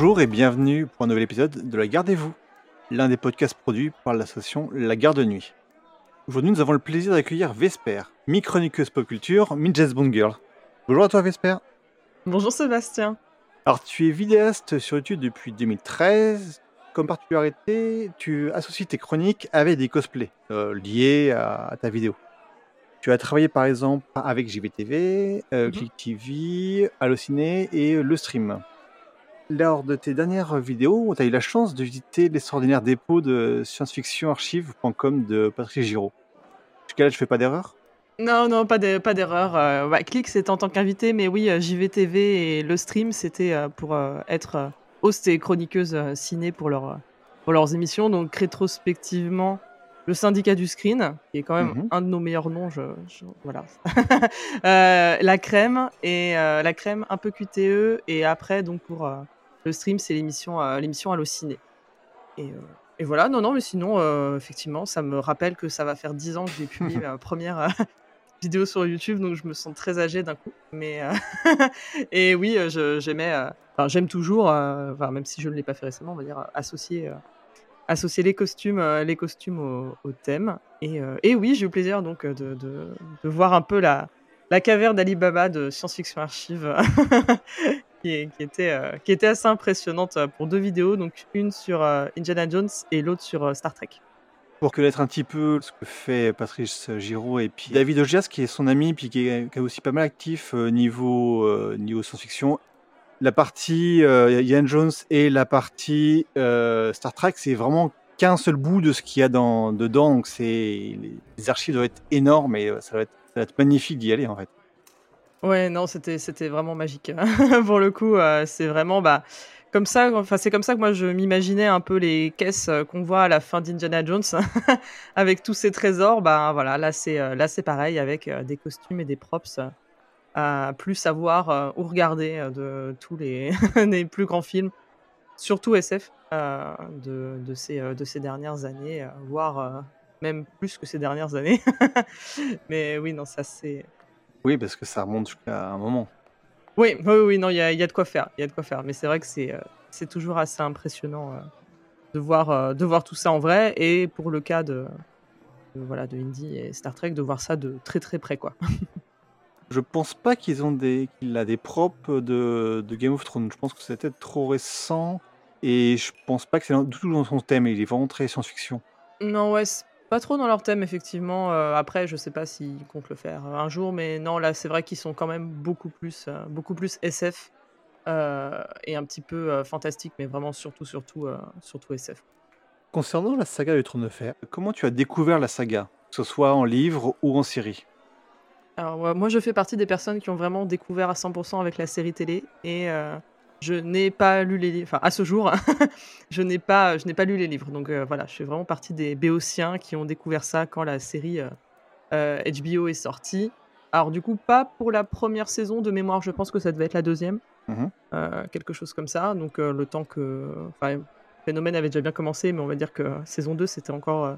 Bonjour et bienvenue pour un nouvel épisode de La Gardez-vous, l'un des podcasts produits par l'association La Garde de Nuit. Aujourd'hui, nous avons le plaisir d'accueillir Vesper, mi-chroniqueuse pop culture, mi-jazz bond girl. Bonjour à toi Vesper. Bonjour Sébastien. Alors, tu es vidéaste sur YouTube depuis 2013. Comme particularité, tu associes tes chroniques avec des cosplays euh, liés à, à ta vidéo. Tu as travaillé par exemple avec JVTV, euh, Mhm. Click TV, Allociné et Le Stream. Lors de tes dernières vidéos, tu as eu la chance de visiter l'extraordinaire dépôt de science-fiction-archive.com de Patrick Giraud. Jusqu'à là, je fais pas d'erreur? Non, non, pas de- pas d'erreur. Euh, ouais, Click, c'était en tant qu'invité, mais oui, euh, JVTV et le stream, c'était euh, pour euh, être host et chroniqueuse ciné pour, leur, pour leurs émissions. Donc, rétrospectivement, le syndicat du screen, qui est quand même Mhm. un de nos meilleurs noms, je, je- voilà. Euh, la crème, et euh, la crème un peu QTE, et après, donc pour euh, le stream, c'est l'émission l'émission Allociné. Et, euh, et voilà, non, non, mais sinon, euh, effectivement, ça me rappelle que ça va faire 10 ans que j'ai publié ma première euh, vidéo sur YouTube, donc je me sens très âgée d'un coup. Mais et oui, j'aimais, enfin, j'aime toujours, enfin, même si je ne l'ai pas fait récemment, on va dire associer, associer les costumes, les costumes au, au thème. Et, euh, et oui, j'ai eu le plaisir donc de, de, de voir un peu la, la caverne d'Alibaba de Science Fiction Archive. Euh, qui était assez impressionnante euh, pour deux vidéos, donc une sur euh, Indiana Jones et l'autre sur Star Trek. Pour connaître un petit peu ce que fait Patrice Giraud et puis David Ogias, qui est son ami, puis qui est, aussi pas mal actif niveau, niveau science-fiction. La partie Ian Jones et la partie Star Trek, c'est vraiment qu'un seul bout de ce qu'il y a dans, dedans. Donc les, archives doivent être énormes et ça être, ça va être magnifique d'y aller en fait. Ouais, non, c'était c'était vraiment magique. Pour le coup, euh, c'est vraiment bah comme ça. Enfin, c'est comme ça que moi je m'imaginais un peu les caisses euh, qu'on voit à la fin d'Indiana Jones, avec tous ces trésors. Bah voilà, là c'est euh, là c'est pareil avec des costumes et des props. à plus savoir où regarder de tous les, plus grands films, surtout SF de, de, ces, de ces dernières années, voire même plus que ces dernières années. Mais oui, non, ça c'est. Oui, parce que ça remonte jusqu'à un moment. Oui, oui, oui, non, il y a, il y a de quoi faire, il y a de quoi faire. Mais c'est vrai que c'est, euh, c'est toujours assez impressionnant euh, de voir, euh, de voir tout ça en vrai. Et pour le cas de, de, voilà, de Indy et Star Trek, de voir ça de très très près, quoi. Je pense pas qu'ils ont des qu'il a des props de, de Game of Thrones. Je pense que c'était trop récent et je pense pas que c'est du tout dans son thème. Il est vraiment très science-fiction. Non, ouais, c'est pas trop dans leur thème, effectivement. Euh, après, je sais pas s'ils comptent le faire un jour, mais non, là, c'est vrai qu'ils sont quand même beaucoup plus, euh, beaucoup plus SF euh, et un petit peu fantastique, mais vraiment surtout, surtout, surtout SF. Concernant la saga du Trône de Fer, comment tu as découvert la saga, que ce soit en livre ou en série? Alors, moi, je fais partie des personnes qui ont vraiment découvert à 100% avec la série télé et je n'ai pas lu les livres. Enfin, à ce jour, je n'ai pas, je n'ai pas lu les livres. Donc euh, voilà, je fais vraiment partie des béotiens qui ont découvert ça quand la série euh, euh, HBO est sortie. Alors du coup, pas pour la première saison de mémoire. Je pense que ça devait être la deuxième, Mhm. euh, quelque chose comme ça. Donc euh, le temps que, enfin, le phénomène avait déjà bien commencé, mais on va dire que saison 2 c'était encore euh,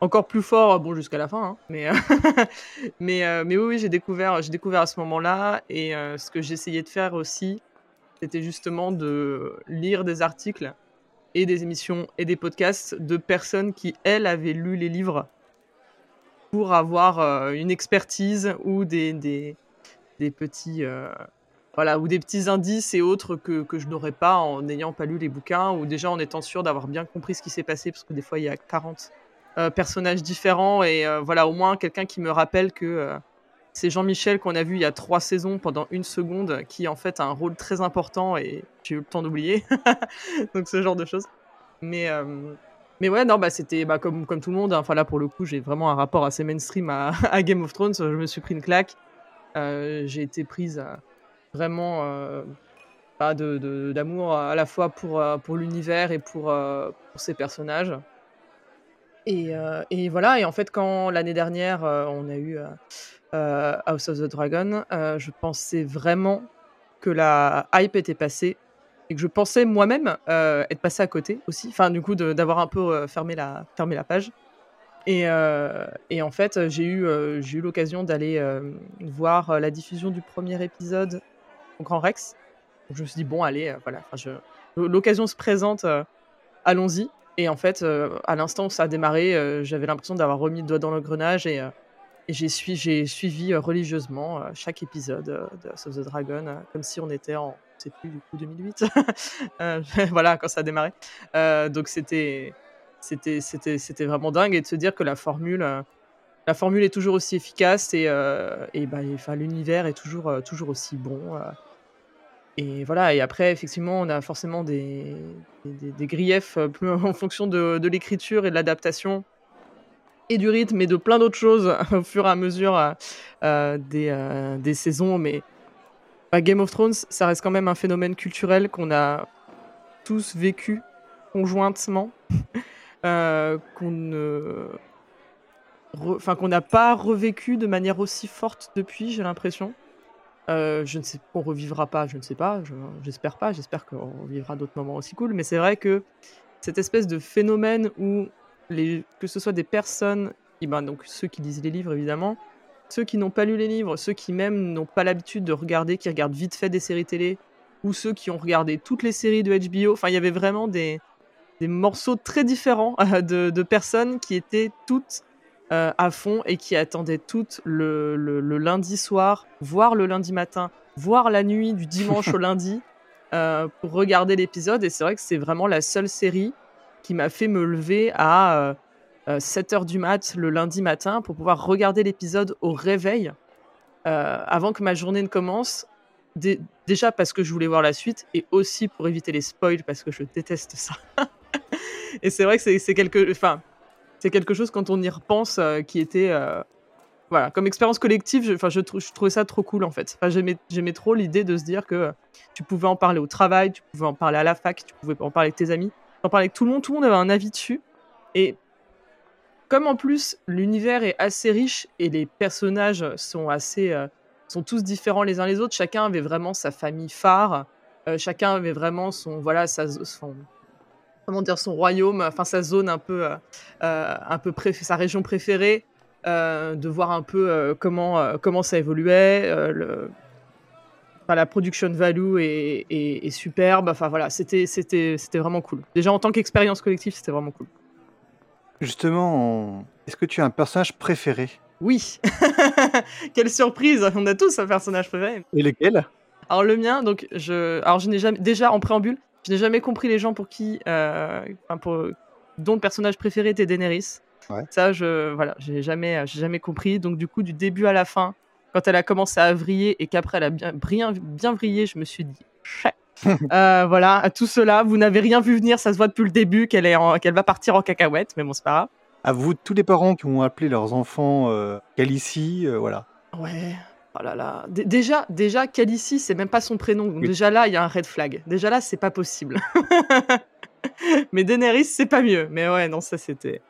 encore plus fort, bon jusqu'à la fin, hein, mais euh, mais euh, mais oui, oui, j'ai découvert j'ai découvert à ce moment-là et euh, ce que j'essayais de faire aussi, c'était justement de lire des articles et des émissions et des podcasts de personnes qui elles avaient lu les livres pour avoir euh, une expertise ou des des, petits euh, voilà, ou des petits indices et autres que, que je n'aurais pas en n'ayant pas lu les bouquins, ou déjà en étant sûr d'avoir bien compris ce qui s'est passé, parce que des fois il y a 40 euh, personnages différents, et voilà, au moins quelqu'un qui me rappelle que c'est Jean-Michel qu'on a vu il y a trois saisons pendant une seconde, qui en fait a un rôle très important, et j'ai eu le temps d'oublier. Donc ce genre de choses. Mais, euh, mais ouais, non, bah, c'était bah, comme, comme tout le monde, hein. enfin là pour le coup, j'ai vraiment un rapport assez mainstream à, Game of Thrones, je me suis pris une claque, Euh, j'ai été prise à vraiment euh, de- d'amour à la fois pour, euh, pour l'univers et pour, euh, pour ses personnages. Et, euh, et voilà, et en fait, quand l'année dernière, euh, on a eu euh, House of the Dragon, je pensais vraiment que la hype était passée et que je pensais moi-même être passé à côté aussi, enfin, du coup, d'avoir un peu fermé, la, fermé la page. Et, en fait, j'ai eu, j'ai eu l'occasion d'aller voir la diffusion du premier épisode au Grand Rex. Donc je me suis dit, bon, allez, voilà, l'occasion se présente, allons-y. Et en fait, à l'instant où ça a démarré, j'avais l'impression d'avoir remis le doigt dans l'engrenage et, et j'ai suivi religieusement chaque épisode de House of the Dragon, comme si on était en, je plus, du coup, 2008. voilà, quand ça a démarré. donc c'était vraiment dingue et de se dire que la formule la formule est toujours aussi efficace et, et bah, l'univers est toujours toujours aussi bon et voilà, et après, effectivement, on a forcément des, griefs euh, en fonction de, l'écriture et de l'adaptation et du rythme et de plein d'autres choses au fur et à mesure euh, euh, des, des, saisons. Mais bah, Game of Thrones, ça reste quand même un phénomène culturel qu'on a tous vécu conjointement, qu'on ne... Enfin, qu'on n'a pas revécu de manière aussi forte depuis, j'ai l'impression. Euh, je ne sais qu'on revivra pas, je ne sais pas, j'espère pas, j'espère qu'on vivra d'autres moments aussi cool, mais c'est vrai que cette espèce de phénomène où les, que ce soit des personnes, et ben donc ceux qui lisent les livres évidemment, ceux qui n'ont pas lu les livres, ceux qui même n'ont pas l'habitude de regarder, qui regardent vite fait des séries télé, ou ceux qui ont regardé toutes les séries de HBO, enfin il y avait vraiment des, des morceaux très différents de personnes qui étaient toutes euh, à fond et qui attendaient toutes le, lundi soir, voire le lundi matin, voire la nuit du dimanche au lundi euh, pour regarder l'épisode. Et c'est vrai que c'est vraiment la seule série qui m'a fait me lever à 7 euh, h du mat le lundi matin pour pouvoir regarder l'épisode au réveil avant que ma journée ne commence. déjà parce que je voulais voir la suite et aussi pour éviter les spoils parce que je déteste ça. et c'est vrai que c'est quelque. Enfin, c'est quelque chose quand on y repense euh, qui était euh, voilà comme expérience collective je, je, trouvais ça trop cool en fait. J'aimais trop l'idée de se dire que tu pouvais en parler au travail tu pouvais en parler à la fac tu pouvais en parler avec tes amis en parler avec tout le monde. Tout le monde avait un avis dessus. Et comme en plus l'univers est assez riche et les personnages sont assez euh, sont tous différents les uns les autres chacun avait vraiment sa famille phare chacun avait vraiment son voilà sa, son, comment dire, son royaume, enfin sa zone un peu, euh, euh, un peu sa région préférée, euh, de voir un peu comment, comment ça évoluait. Le, la production value est, est, superbe. Enfin voilà, c'était vraiment cool. Déjà en tant qu'expérience collective, c'était vraiment cool. Justement, est-ce que tu as un personnage préféré? Oui. Quelle surprise On a tous un personnage préféré. Et lequel? Alors le mien, donc je, alors je n'ai jamais, déjà en préambule, je n'ai jamais compris les gens pour qui, euh, pour, dont le personnage préféré était Daenerys. Ça, je, voilà, j'ai jamais, j'ai jamais compris. Donc du coup, du début à la fin, quand elle a commencé à vriller et qu'après elle a bien, bien, bien vrillé, je me suis dit, euh, voilà, à tout cela, vous n'avez rien vu venir, ça se voit depuis le début qu'elle est, qu'elle va partir en cacahuète, mais bon, c'est pas grave. À vous, tous les parents qui ont appelé leurs enfants euh, Calici, euh, voilà. Ouais, Oh là là. déjà, déjà, Calici, c'est même pas son prénom. Donc déjà là, il y a un red flag. Déjà là, c'est pas possible. mais Daenerys, c'est pas mieux. Mais ouais, non, ça c'était,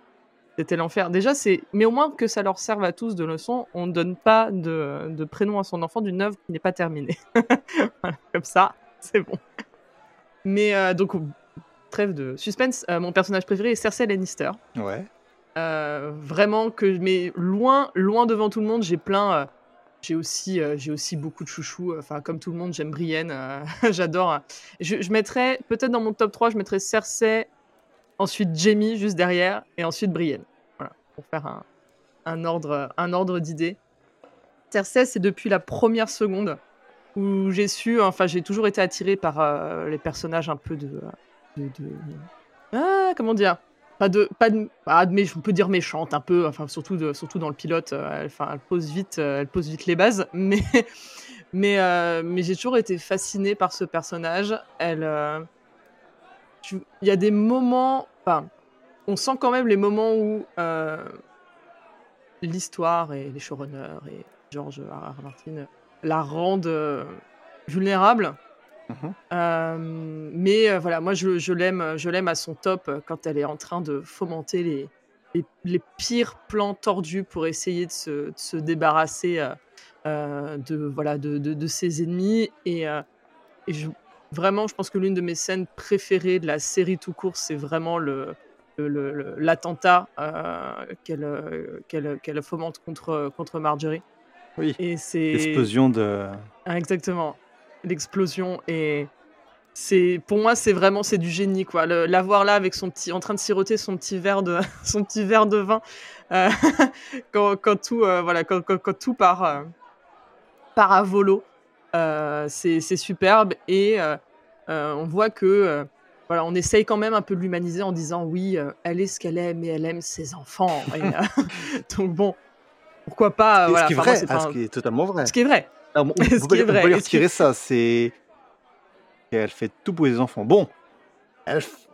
c'était l'enfer. Déjà, c'est, mais au moins que ça leur serve à tous de leçon. On ne donne pas de, prénom à son enfant d'une œuvre qui n'est pas terminée. comme ça, c'est bon. Mais euh, donc, trêve de suspense. Euh, mon personnage préféré est Cersei Lannister. Ouais. Euh, vraiment que, mais loin, loin devant tout le monde, j'ai plein j'ai aussi, euh, aussi beaucoup de chouchous. Enfin, comme tout le monde, j'aime Brienne. Euh, j'adore. Je, je, mettrais, peut-être dans mon top 3, je mettrais Cersei, ensuite Jamie juste derrière, et ensuite Brienne. Voilà, pour faire un, un ordre, un ordre d'idées. Cersei, c'est depuis la première seconde où j'ai su, enfin, j'ai toujours été attiré par euh, les personnages un peu de, de, de... Ah, comment dire? Pas de, pas de, ah, mais on peut dire méchante un peu, enfin surtout, surtout dans le pilote, euh, elle, enfin, elle pose vite, euh, elle pose vite les bases, mais, mais, euh, mais j'ai toujours été fascinée par ce personnage. Elle, il y a des moments, enfin, on sent quand même les moments où l'histoire et les showrunners et George R. La rendent vulnérable. Euh, mais euh, voilà, moi je, l'aime, je l'aime à son top euh, quand elle est en train de fomenter les, les, pires plans tordus pour essayer de se, débarrasser de voilà de, de, ses ennemis. Et, vraiment, je pense que l'une de mes scènes préférées de la série tout court, c'est vraiment le, l'attentat qu'elle, qu'elle, fomente contre, contre Marjorie. Oui. Et c'est l'explosion de. Ah, exactement l'explosion est, c'est pour moi c'est vraiment c'est du génie quoi. L'avoir là avec son petit en train de siroter son petit verre de son petit verre de vin euh, quand, quand, tout euh, voilà quand, quand, tout part euh, part à volo, c'est superbe et on voit que voilà, on essaye quand même un peu de l'humaniser en disant oui, elle est ce qu'elle aime et elle aime ses enfants. donc bon, pourquoi pas voilà, ce, qui est vrai, ah, ce qui est totalement vrai. Ce qui est vrai. On, peut, ce qui est vrai. on retirer ça. C'est elle fait tout pour les enfants. Bon,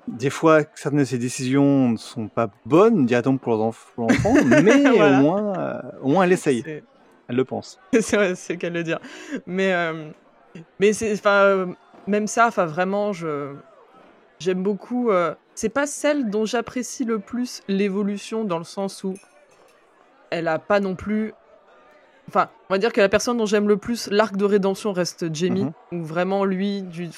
des fois, certaines de ses décisions ne sont pas bonnes directement pour l'enfant, mais au, moins, euh, au moins elle essaye. Elle le pense. c'est vrai, c'est qu'elle le dire. Mais, euh, mais c'est, enfin, même ça, enfin, vraiment, je, j'aime beaucoup. Euh, c'est pas celle dont j'apprécie le plus l'évolution dans le sens où elle a pas non plus Enfin, on va dire que la personne dont j'aime le plus l'arc de rédemption reste Jamie, mhm. où vraiment lui, du,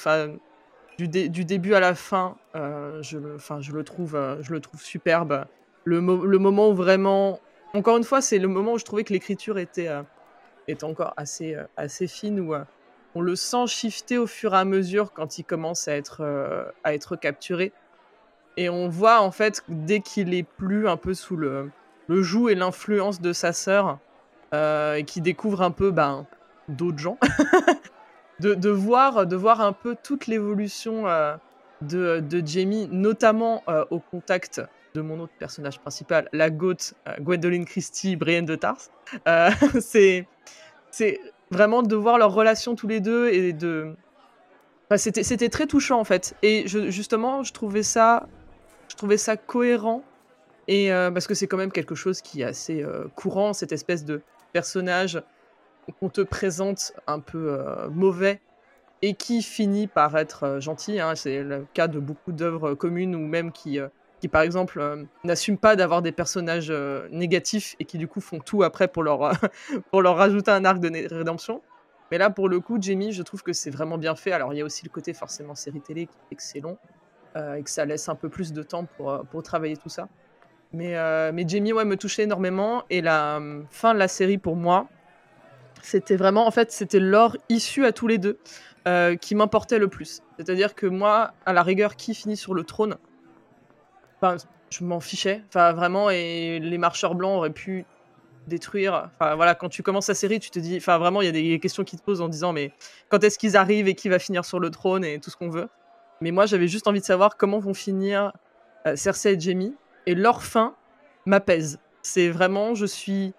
du, du, début à la fin, euh, je, le, je, le trouve, euh, je le trouve superbe. Le, le, moment où vraiment, encore une fois, c'est le moment où je trouvais que l'écriture était, euh, était encore assez, assez fine, où on le sent shifter au fur et à mesure quand il commence à être, à être capturé. Et on voit en fait, dès qu'il est plus un peu sous le, le joug et l'influence de sa sœur, euh, qui découvre un peu ben, d'autres gens, de, de, voir, de voir un peu toute l'évolution euh, de, de, Jamie, notamment euh, au contact de mon autre personnage principal, la goth Gwendoline Christie, Brienne de Tars. c'est vraiment de voir leur relation tous les deux et de... Enfin, C'était très touchant en fait. Et justement, je trouvais ça, je trouvais ça cohérent et parce que c'est quand même quelque chose qui est assez courant, cette espèce de personnage qu'on te présente un peu euh, mauvais et qui finit par être euh, gentil. Hein. C'est le cas de beaucoup d'œuvres communes ou même qui, euh, qui par exemple, n'assument pas d'avoir des personnages négatifs et qui du coup font tout après pour leur, pour leur rajouter un arc de rédemption. Mais là, pour le coup, Jamie, je trouve que c'est vraiment bien fait. Alors, il y a aussi le côté forcément série télé qui est excellent et que ça laisse un peu plus de temps pour, pour travailler tout ça. Mais, euh, mais Jamie, ouais, me touchait énormément. Et la euh, fin de la série, pour moi, c'était vraiment, en fait, c'était l'or issu à tous les deux euh, qui m'importait le plus. C'est-à-dire que moi, à la rigueur, qui finit sur le trône, je m'en fichais. Enfin, vraiment, et les marcheurs blancs auraient pu détruire. Enfin, voilà, quand tu commences la série, tu te dis, enfin, vraiment, il y a des questions qui te posent en disant, mais quand est-ce qu'ils arrivent et qui va finir sur le trône et tout ce qu'on veut? Mais moi, j'avais juste envie de savoir comment vont finir Cersei et Jamie et leur fin m'apaise. C'est vraiment, je suis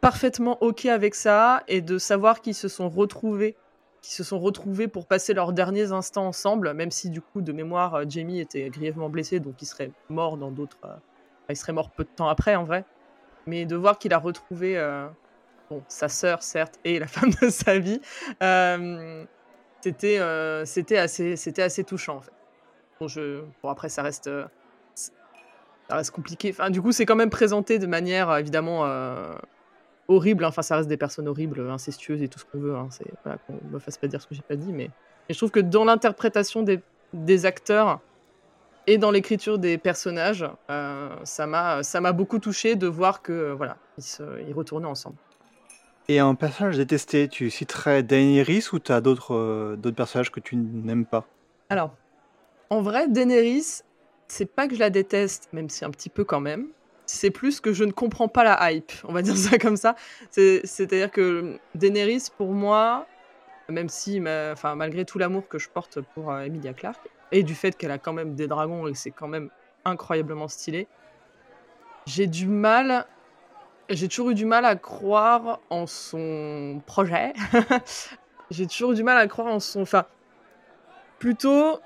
parfaitement ok avec ça et de savoir qu'ils se sont retrouvés, qu'ils se sont retrouvés pour passer leurs derniers instants ensemble, même si du coup de mémoire euh, Jamie était grièvement blessé, donc il serait mort dans d'autres, euh, il serait mort peu de temps après en vrai, mais de voir qu'il a retrouvé euh, bon sa sœur certes et la femme de sa vie, c'était c'était assez assez touchant en fait. Bon après ça reste ça reste compliqué. Enfin, du coup, c'est quand même présenté de manière évidemment euh, horrible. Enfin, ça reste des personnes horribles, incestueuses et tout ce qu'on veut. Hein. C'est voilà, qu'on me fasse pas dire ce que j'ai pas dit, mais et je trouve que dans l'interprétation des, des, acteurs et dans l'écriture des personnages, euh, ça m'a ça m'a beaucoup touché de voir que euh, voilà, ils, se, ils retournaient ensemble. Et un personnage détesté, tu citerais Daenerys ou tu as d'autres d'autres personnages que tu n'aimes pas? Alors, en vrai, Daenerys, c'est pas que je la déteste, même si un petit peu quand même. C'est plus que je ne comprends pas la hype, on va dire ça comme ça. C'est-à-dire que Daenerys, pour moi, même si, enfin, malgré tout l'amour que je porte pour euh, Emilia Clarke, et du fait qu'elle a quand même des dragons et que c'est quand même incroyablement stylé, j'ai du mal, j'ai toujours eu du mal à croire en son projet. j'ai toujours eu du mal à croire en son, enfin, plutôt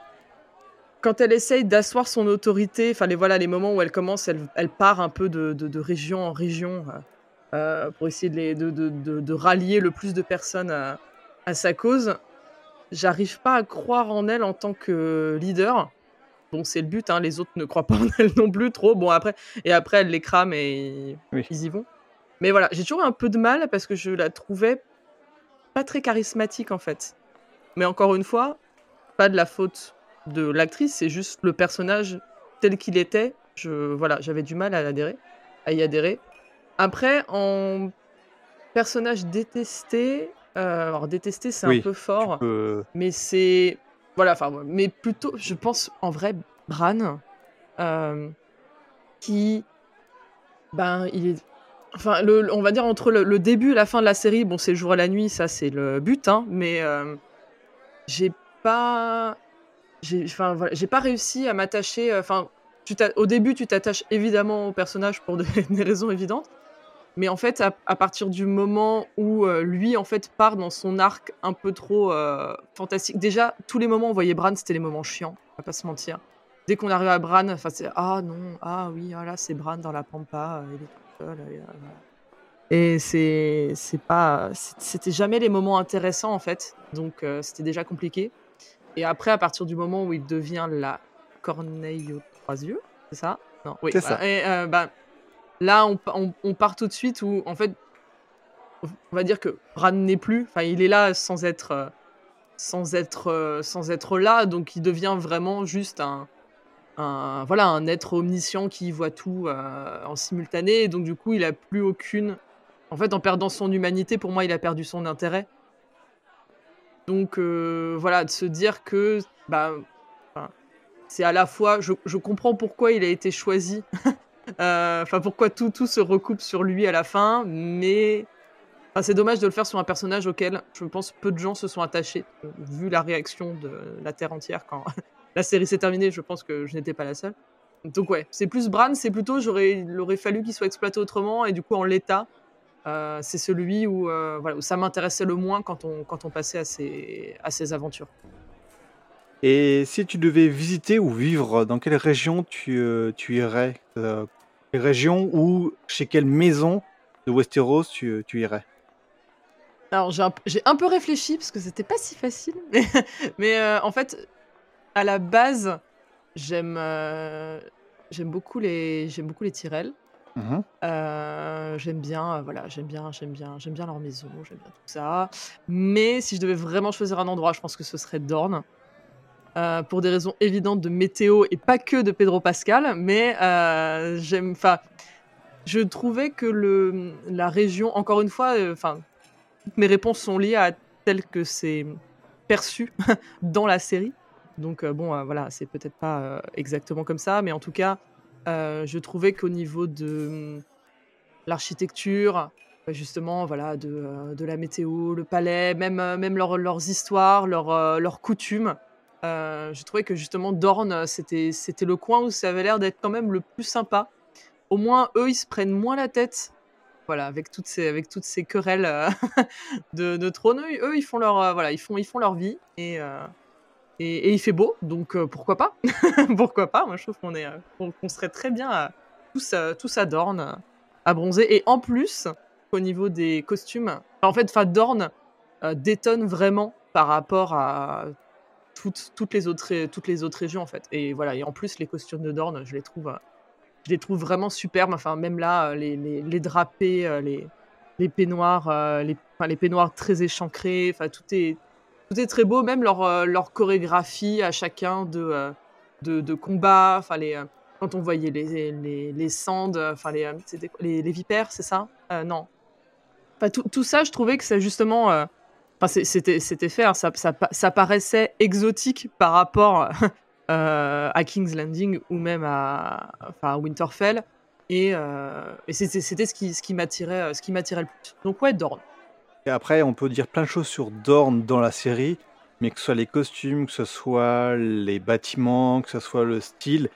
quand elle essaye d'asseoir son autorité, enfin les voilà les moments où elle commence, elle, elle part un peu de, de, région en région euh, euh, pour essayer de, de, rallier le plus de personnes à, sa cause. J'arrive pas à croire en elle en tant que leader. Bon, c'est le but, hein, les autres ne croient pas en elle non plus trop. Bon, après, et après, elle les crame et ils y vont. Mais voilà, j'ai toujours un peu de mal parce que je la trouvais pas très charismatique en fait. Mais encore une fois, pas de la faute de l'actrice, c'est juste le personnage tel qu'il était. Je, voilà, j'avais du mal à, adhérer, à y adhérer. Après, en personnage détesté, euh, alors détesté c'est un peu fort, mais c'est voilà, enfin, mais plutôt, je pense en vrai, Bran, euh, qui, ben, il est, enfin, le, on va dire entre le, début et la fin de la série, bon, c'est le jour et la nuit, ça c'est le but, hein, mais euh, j'ai pas, j'ai, pas réussi à m'attacher, euh, enfin, au début, tu t'attaches évidemment au personnage pour des, raisons évidentes. Mais en fait, à, partir du moment où lui, en fait, part dans son arc un peu trop fantastique. Déjà, tous les moments où on voyait Bran, c'était les moments chiants, on va pas se mentir dès qu'on arrive à Bran, enfin c'est ah non, ah oui, ah c'est Bran dans la pampa, euh, il est tout seul. Et, euh, c'est pas c'était jamais les moments intéressants en fait, donc euh, c'était déjà compliqué. Et après, à partir du moment où il devient la corneille aux trois yeux, c'est ça? Non, oui. C'est ça. Et bah, là, on, on, on, part tout de suite où en fait, on va dire que Bran n'est plus. Enfin, il est là sans être sans être sans être là, donc il devient vraiment juste un un, voilà, un être omniscient qui voit tout euh, en simultané. Et donc, du coup, il a plus aucune. En fait, en perdant son humanité, pour moi, il a perdu son intérêt. Donc, euh, voilà, de se dire que. Bah, c'est à la fois. Je, je, comprends pourquoi il a été choisi. Euh, enfin, pourquoi tout, tout se recoupe sur lui à la fin. Mais. c'est dommage de le faire sur un personnage auquel je pense peu de gens se sont attachés, vu la réaction de la Terre entière quand, la série s'est terminée, je pense que je n'étais pas la seule. Donc ouais, c'est plus Bran, c'est plutôt, j'aurais, il aurait fallu qu'il soit exploité autrement, et du coup en l'état, euh, c'est celui où, euh, voilà, où ça m'intéressait le moins quand on, quand on passait à ces, à ces aventures. Et si tu devais visiter ou vivre, dans quelle région tu, euh, tu irais Quelle région ou chez quelle maison de Westeros tu, tu irais? Alors j'ai un, un, peu réfléchi parce que c'était pas si facile, mais, en fait à la base, j'aime j'aime beaucoup les j'aime beaucoup les Tyrell. Mmh euh, j'aime bien, euh, voilà, j'aime bien, j'aime bien, j'aime bien leur maison, j'aime bien tout ça. Mais si je devais vraiment choisir un endroit, je pense que ce serait Dorne. pour des raisons évidentes de météo et pas que de Pedro Pascal, mais j'aime, enfin, je trouvais que le, la région, encore une fois, enfin, mes réponses sont liées à tel que c'est perçu dans la série. Donc bon, voilà, c'est peut-être pas exactement comme ça, mais en tout cas, je trouvais qu'au niveau de mmh, l'architecture, bah, justement, voilà, de, de, la météo, le palais, même, même leurs histoires, leurs, coutumes, je trouvais que justement Dorne, c'était, c'était le coin où ça avait l'air d'être quand même le plus sympa. Au moins, eux, ils se prennent moins la tête. Voilà, avec toutes ces, avec toutes ces querelles de, de trône, eux, ils font leur, voilà, ils font, ils font leur vie et, et, il fait beau, donc euh, pourquoi pas? Pourquoi pas? Moi, je trouve qu'on est, euh, serait très bien à, tous, tous à Dorne, à bronzer. Et en plus, au niveau des costumes, en fait, Dorne euh, détonne vraiment par rapport à toutes, toutes, les autres, toutes les autres régions, en fait. Et voilà, et en plus, les costumes de Dorne, je les trouve, je les trouve vraiment superbes. Enfin, même là, les, les, les drapés, les, les peignoirs, les, les peignoirs très échancrés, enfin, tout est tout très beau, même leur, euh, leur chorégraphie à chacun de, euh, de, combat. Enfin, les, euh, quand on voyait les, les, les sandes, enfin, les, les, les, vipères, c'est ça? Non. Enfin, tout, tout, ça, je trouvais que c'est justement. Enfin, c'était, c'était fait, hein, ça, ça, paraissait exotique par rapport à King's Landing ou même à, enfin, Winterfell. Et, et c'était, c'était ce qui, ce qui m'attirait, ce qui m'attirait le plus. Donc ouais, Dorne. Et après, on peut dire plein de choses sur Dorn dans la série, mais que ce soit les costumes, que ce soit les bâtiments, que ce soit le style,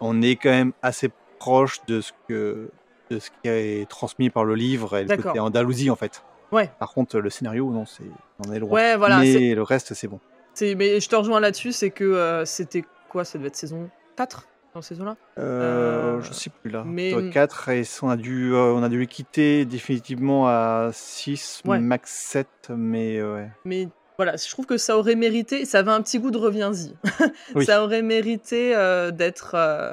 on est quand même assez proche de ce que de ce qui est transmis par le livre et le côté Andalousie en fait. Ouais. Par contre, le scénario, non, c'est on est loin. Ouais, voilà. Mais le reste, c'est bon. Mais je te rejoins là-dessus, c'est que euh, c'était quoi Ça devait être saison 4 dans ces là euh, Je sais plus là. Mais... 4 et on a, dû, euh, on a dû les quitter définitivement à 6, max 7, mais ouais. Mais voilà, je trouve que ça aurait mérité, ça avait un petit goût de reviens-y. Ça aurait mérité euh, d'être euh,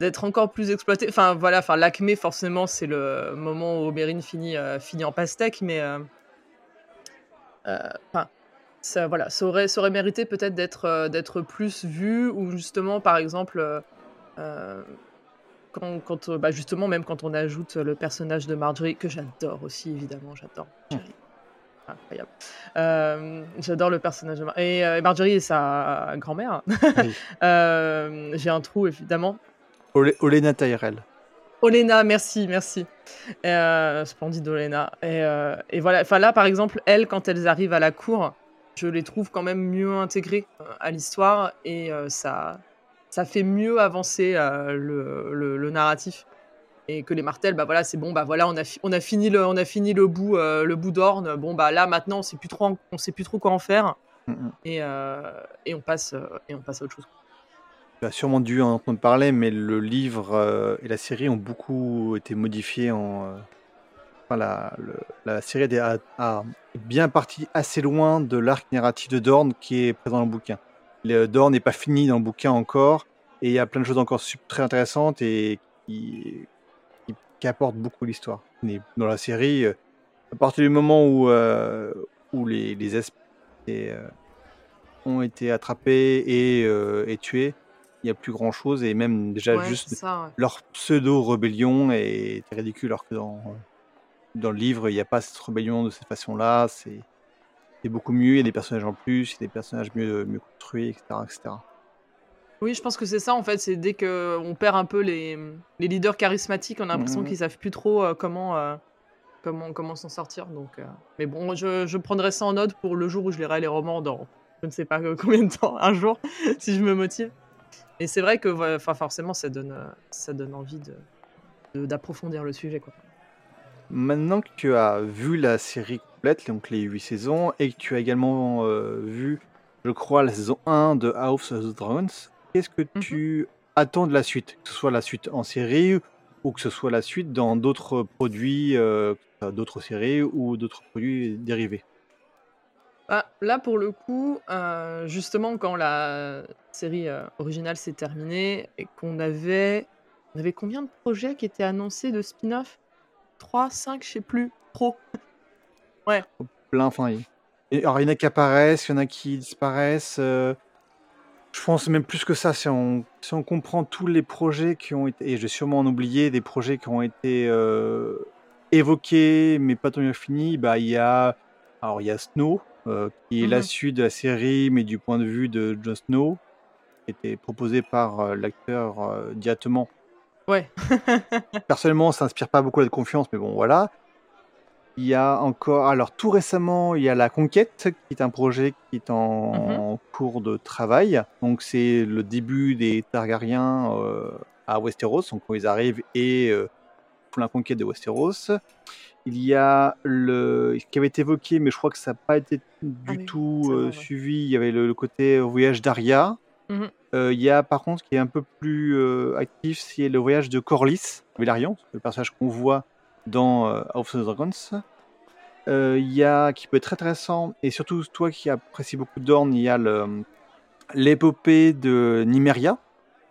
d'être encore plus exploité. Enfin voilà, enfin l'acmé forcément c'est le moment où Oberyn finit, finit en pastèque, mais enfin ça, voilà, ça aurait, ça aurait mérité peut-être d'être d'être plus vu, ou justement, par exemple, euh, quand, quand bah justement, même quand on ajoute le personnage de Marjorie, que j'adore aussi, évidemment, j'adore incroyable. Euh, j'adore le personnage de Mar et euh, Marjorie et sa grand-mère. Oui. Euh, j'ai un trou évidemment. Ole- Olena Tyrell. Olena, merci, merci. Euh, splendide Olena. Et, euh, et voilà, enfin là par exemple, elles, quand elles arrivent à la cour, je les trouve quand même mieux intégrées euh, à l'histoire et euh, ça, ça fait mieux avancer euh, le, le- le narratif. Et que les martels, bah voilà, c'est bon, bah voilà, on a, on a fini le, on a fini le bout, euh, le bout d'orne. Bon bah là maintenant, on sait plus trop, en- on sait plus trop quoi en faire Mm, mm. et, euh, et on passe, et on passe à autre chose. Tu as sûrement dû en entendre parler, mais le livre et la série ont beaucoup été modifiés en. enfin, la, le- la série a, a- bien partie assez loin de l'arc narratif de Dorn qui est présent dans le bouquin. Le n'est pas fini dans le bouquin encore, et il y a plein de choses encore très intéressantes et qui, qui, qui apportent beaucoup l'histoire. Mais dans la série, euh, à partir du moment où, euh, où les, les esprits euh, ont été attrapés et, euh, et tués, il n'y a plus grand chose, et même déjà Ouais, juste c'est ça. ouais. leur pseudo-rébellion est ridicule, alors que dans, dans le livre, il n'y a pas cette rébellion de cette façon-là. C'est c'est beaucoup mieux, il y a des personnages en plus, il y a des personnages mieux, mieux construits, etc. etc. Oui, je pense que c'est ça en fait. C'est dès que on perd un peu les, les leaders charismatiques, on a l'impression Mhm. qu'ils savent plus trop euh, comment euh, comment comment s'en sortir. Donc, euh, mais bon, je, je prendrai ça en note pour le jour où je lirai les romans dans je ne sais pas euh, combien de temps, un jour, si je me motive. Et c'est vrai que, ouais, enfin, forcément, ça donne euh, ça donne envie de de- d'approfondir le sujet, quoi. Maintenant que tu as vu la série complète, donc les 8 saisons, et que tu as également euh, vu, je crois, la saison 1 de House of the Dragons, qu'est-ce que Mhm. tu attends de la suite? Que ce soit la suite en série ou que ce soit la suite dans d'autres produits, euh, d'autres séries ou d'autres produits dérivés? Bah, là, pour le coup, euh, justement, quand la série originale s'est terminée et qu'on avait. On avait combien de projets qui étaient annoncés de spin-off? 3, 5, je sais plus. Trop. plein. Enfin, il et- alors, il y en a qui apparaissent, il y en a qui disparaissent. euh, je pense même plus que ça. Si on, si on comprend tous les projets qui ont été, et je vais sûrement en oublier, des projets qui ont été euh, évoqués mais pas totalement finis, bah, il y a, alors, il y a Snow, euh, qui est la Mhm. suite de la série, mais du point de vue de Jon Snow, qui était proposé par euh, l'acteur euh, directement. Ouais. Personnellement, ça inspire pas beaucoup de confiance, mais bon, voilà. Il y a encore, alors tout récemment, il y a La Conquête, qui est un projet qui est en cours de travail. Donc c'est le début des Targaryens euh, à Westeros, donc quand ils arrivent et euh, font la conquête de Westeros. Il y a le ce qui avait été évoqué, mais je crois que ça n'a pas été du Ah oui, tout euh, ouais. suivi. Il y avait le, le côté voyage d'Aria. Mhm. Euh, Il y a par contre qui est un peu plus euh, actif, c'est le voyage de Corlys, Velaryon, le personnage qu'on voit dans euh, House of the Dragons. Euh, Il y a qui peut être très intéressant, et surtout toi qui apprécies beaucoup Dorn, il y a l'épopée de Nymeria,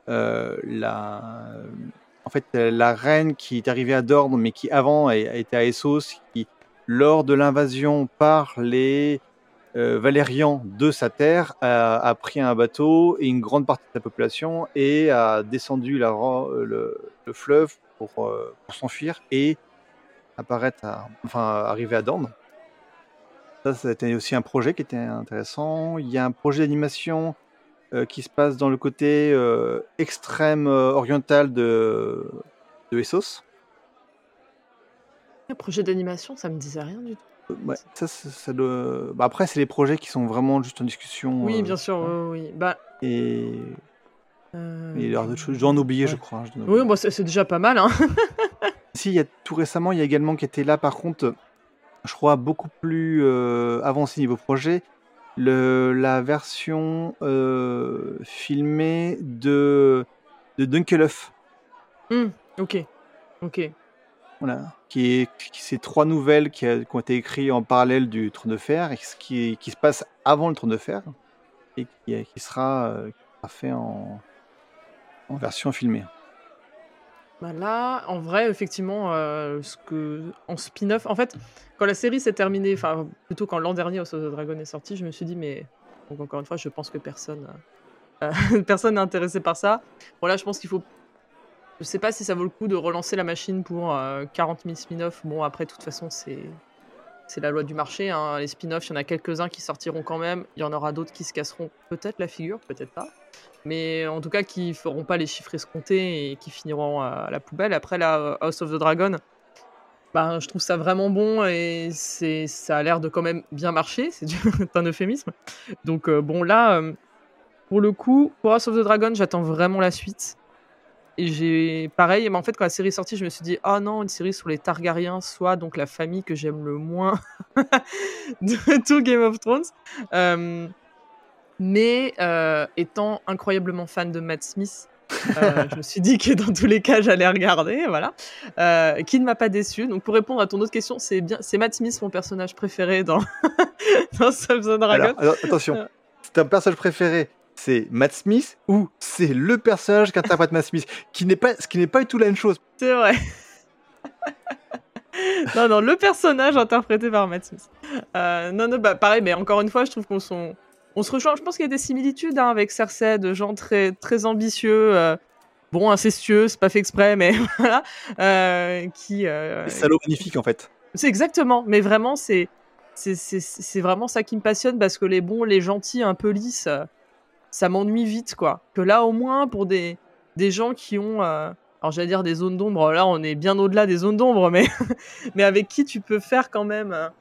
euh, la, en fait la reine qui est arrivée à Dorne, mais qui avant été à Essos, qui lors de l'invasion par les euh, de sa terre a, pris un bateau et une grande partie de sa population et a descendu le, le fleuve pour, pour s'enfuir et apparaître, à, enfin arriver à Dorne. Ça, c'était aussi un projet qui était intéressant. Il y a un projet d'animation euh, qui se passe dans le côté euh, extrême euh, oriental de, de Essos. Le projet d'animation, ça me disait rien du tout. Ouais, ça, ça, ça doit- bah, après, c'est les projets qui sont vraiment juste en discussion. Oui, euh, bien sûr, oui, oui. Bah, Et euh, Et alors, je dois en oublier, je ouais. crois. hein, je dois en Oui, bon, c'est c'est déjà pas mal, hein. Si, il y a tout récemment, il y a également qui était là, par contre, je crois beaucoup plus euh, avancé niveau projet, le, la version euh, filmée de, de Dunkelhoff. Hmm, ok, ok. Voilà, qui est qui, c'est trois nouvelles qui, a- qui ont été écrites en parallèle du Trône de Fer et ce qui, qui se passe avant le Trône de Fer et qui, qui sera, euh, qui sera fait en, en version filmée. Bah là, en vrai, effectivement, euh, en spin-off, en fait, quand la série s'est terminée, enfin plutôt quand l'an dernier House of the Dragon est sorti, je me suis dit mais donc encore une fois, je pense que personne, euh, personne n'est intéressé par ça. Bon là, je pense qu'il faut, je sais pas si ça vaut le coup de relancer la machine pour euh, 40 000 spin-off. Bon après, de toute façon, c'est c'est la loi du marché. hein. Les spin-offs, il y en a quelques-uns qui sortiront quand même. Il y en aura d'autres qui se casseront peut-être la figure, peut-être pas. Mais en tout cas, qui feront pas les chiffres escomptés et qui finiront à la poubelle. Après, la House of the Dragon, bah, je trouve ça vraiment bon et c'est, ça a l'air de quand même bien marcher. C'est un euphémisme. Donc, euh, bon, là, euh, pour le coup, pour House of the Dragon, j'attends vraiment la suite. Et j'ai pareil, mais en fait, quand la série est sortie, je me suis dit, oh non, une série sur les Targaryens, soit donc la famille que j'aime le moins de tout Game of Thrones. Euh, mais euh, étant incroyablement fan de Matt Smith, euh, je me suis dit que dans tous les cas, j'allais regarder, voilà. Qui ne m'a pas déçu. Donc, pour répondre à ton autre question, c'est bien, c'est Matt Smith mon personnage préféré dans dans Dragon. Alors, alors, attention, c'est un personnage préféré, c'est Matt Smith ou c'est le personnage qu'interprète Matt Smith, qui n'est pas, ce qui n'est pas du tout la même chose. C'est vrai. non, non, le personnage interprété par Matt Smith. Euh, non, non, bah pareil, mais encore une fois, je trouve qu'on s'en- on se rejoint. Je pense qu'il y a des similitudes hein, avec Cersei, de gens très, très ambitieux, euh, bon, incestueux, c'est pas fait exprès, mais voilà, euh, qui. euh, Salaud magnifique en fait. c'est exactement, mais vraiment, c'est c'est- vraiment ça qui me passionne parce que les bons, les gentils, un peu lisses, ça m'ennuie vite, quoi. Que là, au moins, pour des, des gens qui ont, euh, alors j'allais dire des zones d'ombre, là, on est bien au-delà des zones d'ombre, mais, mais avec qui tu peux faire quand même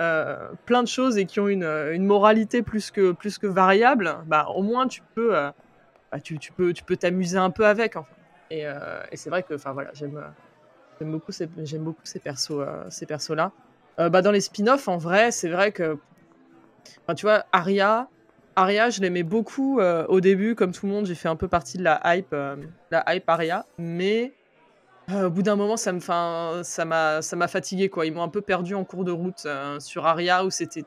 euh, plein de choses et qui ont une, une moralité plus que, plus que variable, bah, au moins, tu peux euh, bah, tu, tu peux tu peux t'amuser un peu avec. Et, et c'est vrai que, voilà, j'aime. beaucoup ces, j'aime beaucoup ces persos, ces persos-là. Bah, dans les spin-offs, en vrai, c'est vrai que, tu vois, Arya, Arya, je l'aimais beaucoup euh, au début, comme tout le monde, j'ai fait un peu partie de la hype, euh, la hype Arya, mais euh, au bout d'un moment, ça me, ça m'a, ça fatigué, quoi. Ils m'ont un peu perdu en cours de route sur Arya, où c'était,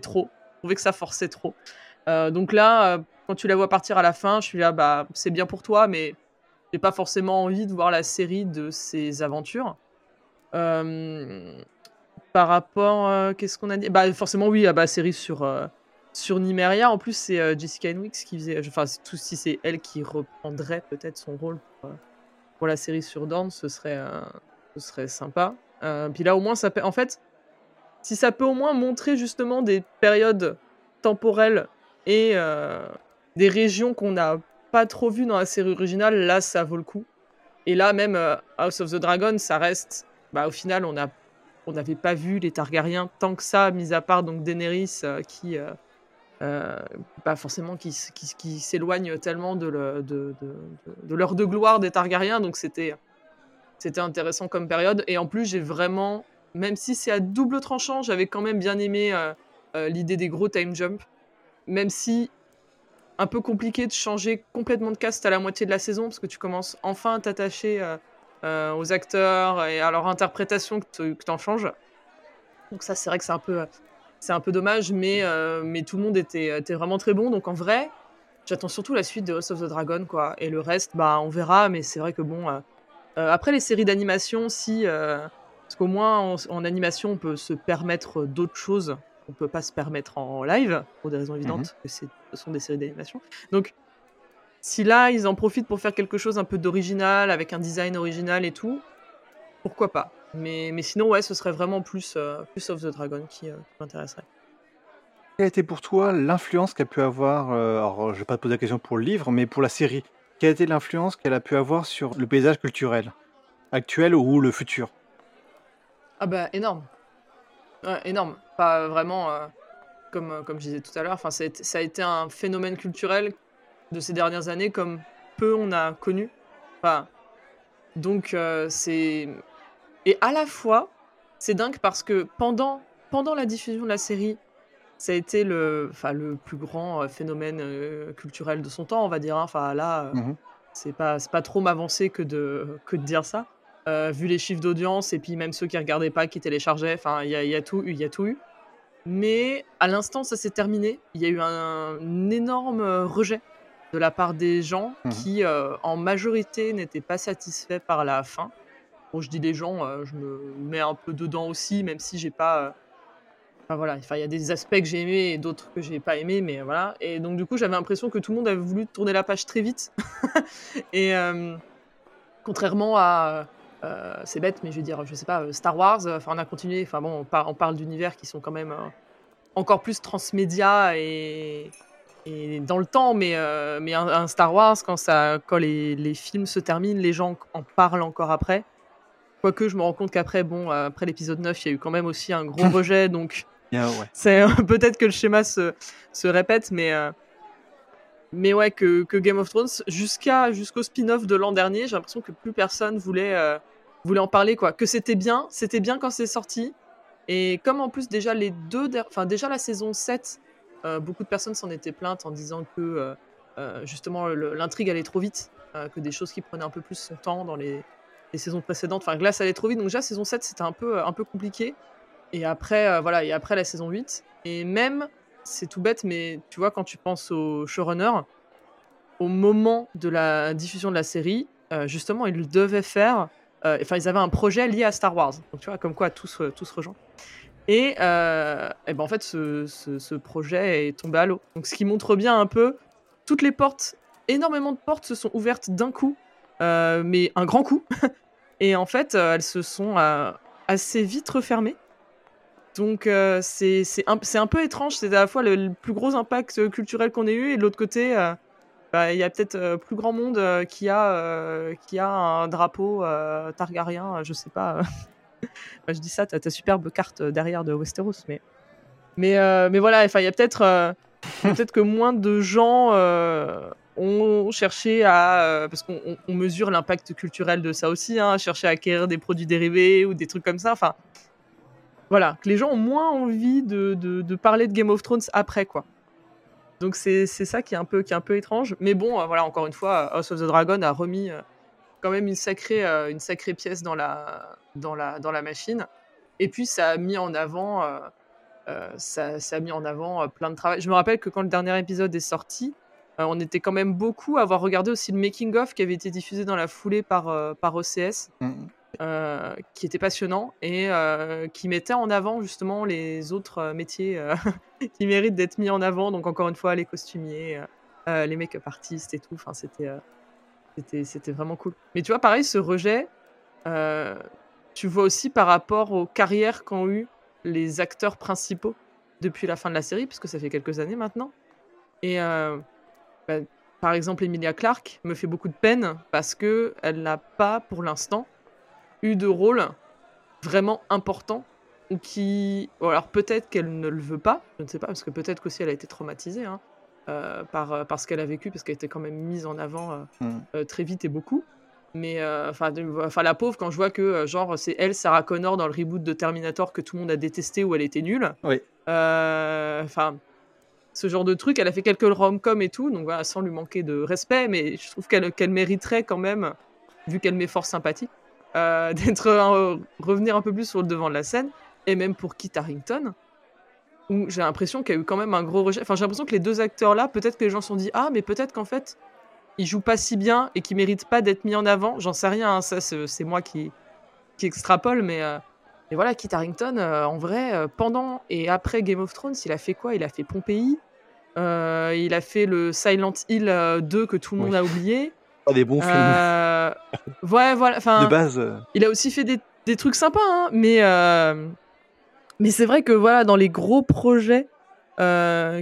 trop. Je trouvais que ça forçait trop. Donc là, quand tu la vois partir à la fin, je suis là, bah, c'est bien pour toi, mais j'ai pas forcément envie de voir la série de ses aventures. Par rapport, qu'est-ce qu'on a dit? Bah forcément oui, ah bah série sur sur Nymeria. En plus c'est euh, Jessica Henwick qui faisait, enfin tout si c'est elle qui reprendrait peut-être son rôle pour, euh, la série sur Dorne, ce serait euh, ce serait sympa. Puis là au moins ça en fait, si ça peut au moins montrer justement des périodes temporelles et des régions qu'on n'a pas trop vues dans la série originale, là ça vaut le coup. Et là même House of the Dragon, ça reste, bah au final on a on n'avait pas vu les Targaryens tant que ça, mis à part donc Daenerys qui, euh, pas forcément qui, qui, qui tellement de, de, de, de- l'heure de gloire des Targaryens, donc c'était c'était intéressant comme période. Et en plus, j'ai vraiment, même si c'est à double tranchant, j'avais quand même bien aimé euh, euh, l'idée des gros time jump, même si un peu compliqué de changer complètement de cast à la moitié de la saison, parce que tu commences enfin à t'attacher aux acteurs et à leur interprétation que tu en changes. Donc ça, c'est vrai que c'est un peu, c'est un peu dommage, mais, euh, mais tout le monde était, était vraiment très bon. Donc en vrai, j'attends surtout la suite de House of the Dragon, quoi. Et le reste, bah, on verra, mais c'est vrai que bon... euh, euh, après les séries d'animation, si... parce qu'au moins, en, en animation, on peut se permettre d'autres choses qu'on peut pas se permettre en live, pour des raisons évidentes, que c'est- ce sont des séries d'animation. Donc, si là, ils en profitent pour faire quelque chose un peu d'original, avec un design original et tout, pourquoi pas? Mais, mais sinon, ouais, ce serait vraiment plus, euh, plus of the Dragon qui, euh, qui m'intéresserait. Quelle a été pour toi l'influence qu'a pu avoir, euh, alors je vais pas te poser la question pour le livre, mais pour la série, quelle a été l'influence qu'elle a pu avoir sur le paysage culturel actuel ou le futur? Ah bah, énorme. Ouais, énorme. Pas vraiment, euh, comme, comme je disais tout à l'heure, ça, a été- ça a été un phénomène culturel de ces dernières années comme peu on a connu. Enfin, donc, euh, c'est... Et à la fois, c'est dingue parce que pendant, pendant la diffusion de la série, ça a été le, le plus grand euh, phénomène euh, culturel de son temps, on va dire. hein. Enfin, là, euh, Mhm. c'est pas, trop m'avancer que de, que de dire ça. Euh, vu les chiffres d'audience et puis même ceux qui regardaient pas, qui téléchargeaient, enfin, il y a, il y a tout eu, il y a tout eu. Mais à l'instant, ça s'est terminé. Il y a eu un, un énorme rejet de la part des gens Mhm. qui, en majorité, n'étaient pas satisfaits par la fin. Bon, je dis les gens, euh, je me mets un peu dedans aussi, même si j'ai pas. euh, Enfin voilà, il y a des aspects que j'ai aimés et d'autres que j'ai pas aimés, mais voilà. Et donc du coup, j'avais l'impression que tout le monde avait voulu tourner la page très vite. et euh, contrairement à, c'est bête, mais je veux dire, je sais pas, Star Wars, enfin on a continué, enfin bon, on, parle d'univers qui sont quand même encore plus transmédia et, dans le temps, mais, un, Star Wars, quand, quand les, films se terminent, les gens en parlent encore après. Quoique je me rends compte qu'après, bon, après l'épisode 9, il y a eu quand même aussi un gros rejet, donc c'est peut-être que le schéma se, se répète, mais, mais ouais, que, que, Game of Thrones, jusqu'à jusqu'au spin-off de l'an dernier, j'ai l'impression que plus personne voulait, voulait en parler, quoi. Que c'était bien, c'était bien quand c'est sorti. Et comme en plus déjà les deux, enfin déjà la saison 7, beaucoup de personnes s'en étaient plaintes en disant que justement l'intrigue allait trop vite, que des choses qui prenaient un peu plus son temps dans les, les saisons précédentes. Enfin, Glace allait trop vite. Donc déjà, saison 7, c'était un peu, un peu compliqué. Et après, euh, voilà, et après la saison 8. Et même, c'est tout bête, mais tu vois, quand tu penses au showrunner, au moment de la diffusion de la série, euh, justement, ils devaient faire. Euh, enfin, ils avaient un projet lié à Star Wars. Donc tu vois, comme quoi tous, tous rejoint. Et, et ben, en fait, ce, ce, projet est tombé à l'eau. Donc ce qui montre bien un peu, toutes les portes, énormément de portes se sont ouvertes d'un coup euh, mais un grand coup. et en fait, euh, elles se sont euh, assez vite refermées. Donc c'est un, un, peu étrange, c'est à la fois le, plus gros impact culturel qu'on ait eu et de l'autre côté, bah, il y a peut-être plus grand monde qui, a, qui a un drapeau Targaryen, je sais pas. Je dis ça, t'as ta superbe carte derrière de Westeros, mais, mais, mais voilà, il y a peut-être peut-être que moins de gens on cherchait à, euh, parce qu'on mesure l'impact culturel de ça aussi, hein, chercher à acquérir des produits dérivés ou des trucs comme ça. Enfin, voilà, que les gens ont moins envie de, parler de Game of Thrones après, quoi. Donc c'est ça qui est, un peu, qui est un peu étrange. Mais bon, euh, voilà, encore une fois, House of the Dragon a remis euh, quand même une sacrée, une sacrée pièce dans la, dans, la, dans la machine. Et puis ça a mis en avant, ça, ça, a mis en avant plein de travail. Je me rappelle que quand le dernier épisode est sorti, euh, on était quand même beaucoup à avoir regardé aussi le making-of qui avait été diffusé dans la foulée par, euh, par OCS. Mmh. Euh, qui était passionnant et qui mettait en avant justement les autres métiers qui méritent d'être mis en avant. Donc encore une fois, les costumiers, les make-up artistes et tout. Enfin, c'était, c'était, c'était vraiment cool. Mais tu vois, pareil, ce rejet, tu vois aussi par rapport aux carrières qu'ont eu les acteurs principaux depuis la fin de la série, puisque ça fait quelques années maintenant. Et bah, par exemple, Emilia Clarke me fait beaucoup de peine parce que elle n'a pas, pour l'instant, eu de rôle vraiment important ou qui. alors peut-être qu'elle ne le veut pas, je ne sais pas, parce que peut-être qu'aussi elle a été traumatisée hein, euh, par, par ce qu'elle a vécu, parce qu'elle était quand même mise en avant euh, mm. euh, très vite et beaucoup. Mais enfin, enfin la pauvre, quand je vois que genre c'est elle, Sarah Connor, dans le reboot de Terminator que tout le monde a détesté où elle était nulle. Oui. Enfin ce genre de truc. Elle a fait quelques rom-com et tout, donc sans lui manquer de respect, mais je trouve qu'elle mériterait quand même, vu qu'elle m'est fort sympathique, euh, d'être revenir un peu plus sur le devant de la scène. Et même pour Kit Harrington, où j'ai l'impression qu'il y a eu quand même un gros rejet. Enfin, j'ai l'impression que les deux acteurs-là, peut-être que les gens se sont dit Ah, mais peut-être qu'en fait, ils jouent pas si bien et qu'ils méritent pas d'être mis en avant. J'en sais rien, hein, ça c'est moi qui, extrapole, mais. Euh, voilà, Kit Harrington, euh, en vrai, pendant et après Game of Thrones, il a fait quoi? Il a fait Pompéi, euh, il a fait le Silent Hill 2 euh, que tout le monde a oublié. Pas des bons films. Euh, ouais, voilà. De base. Il a aussi fait des, des trucs sympas, hein, mais, mais c'est vrai que voilà, dans les gros projets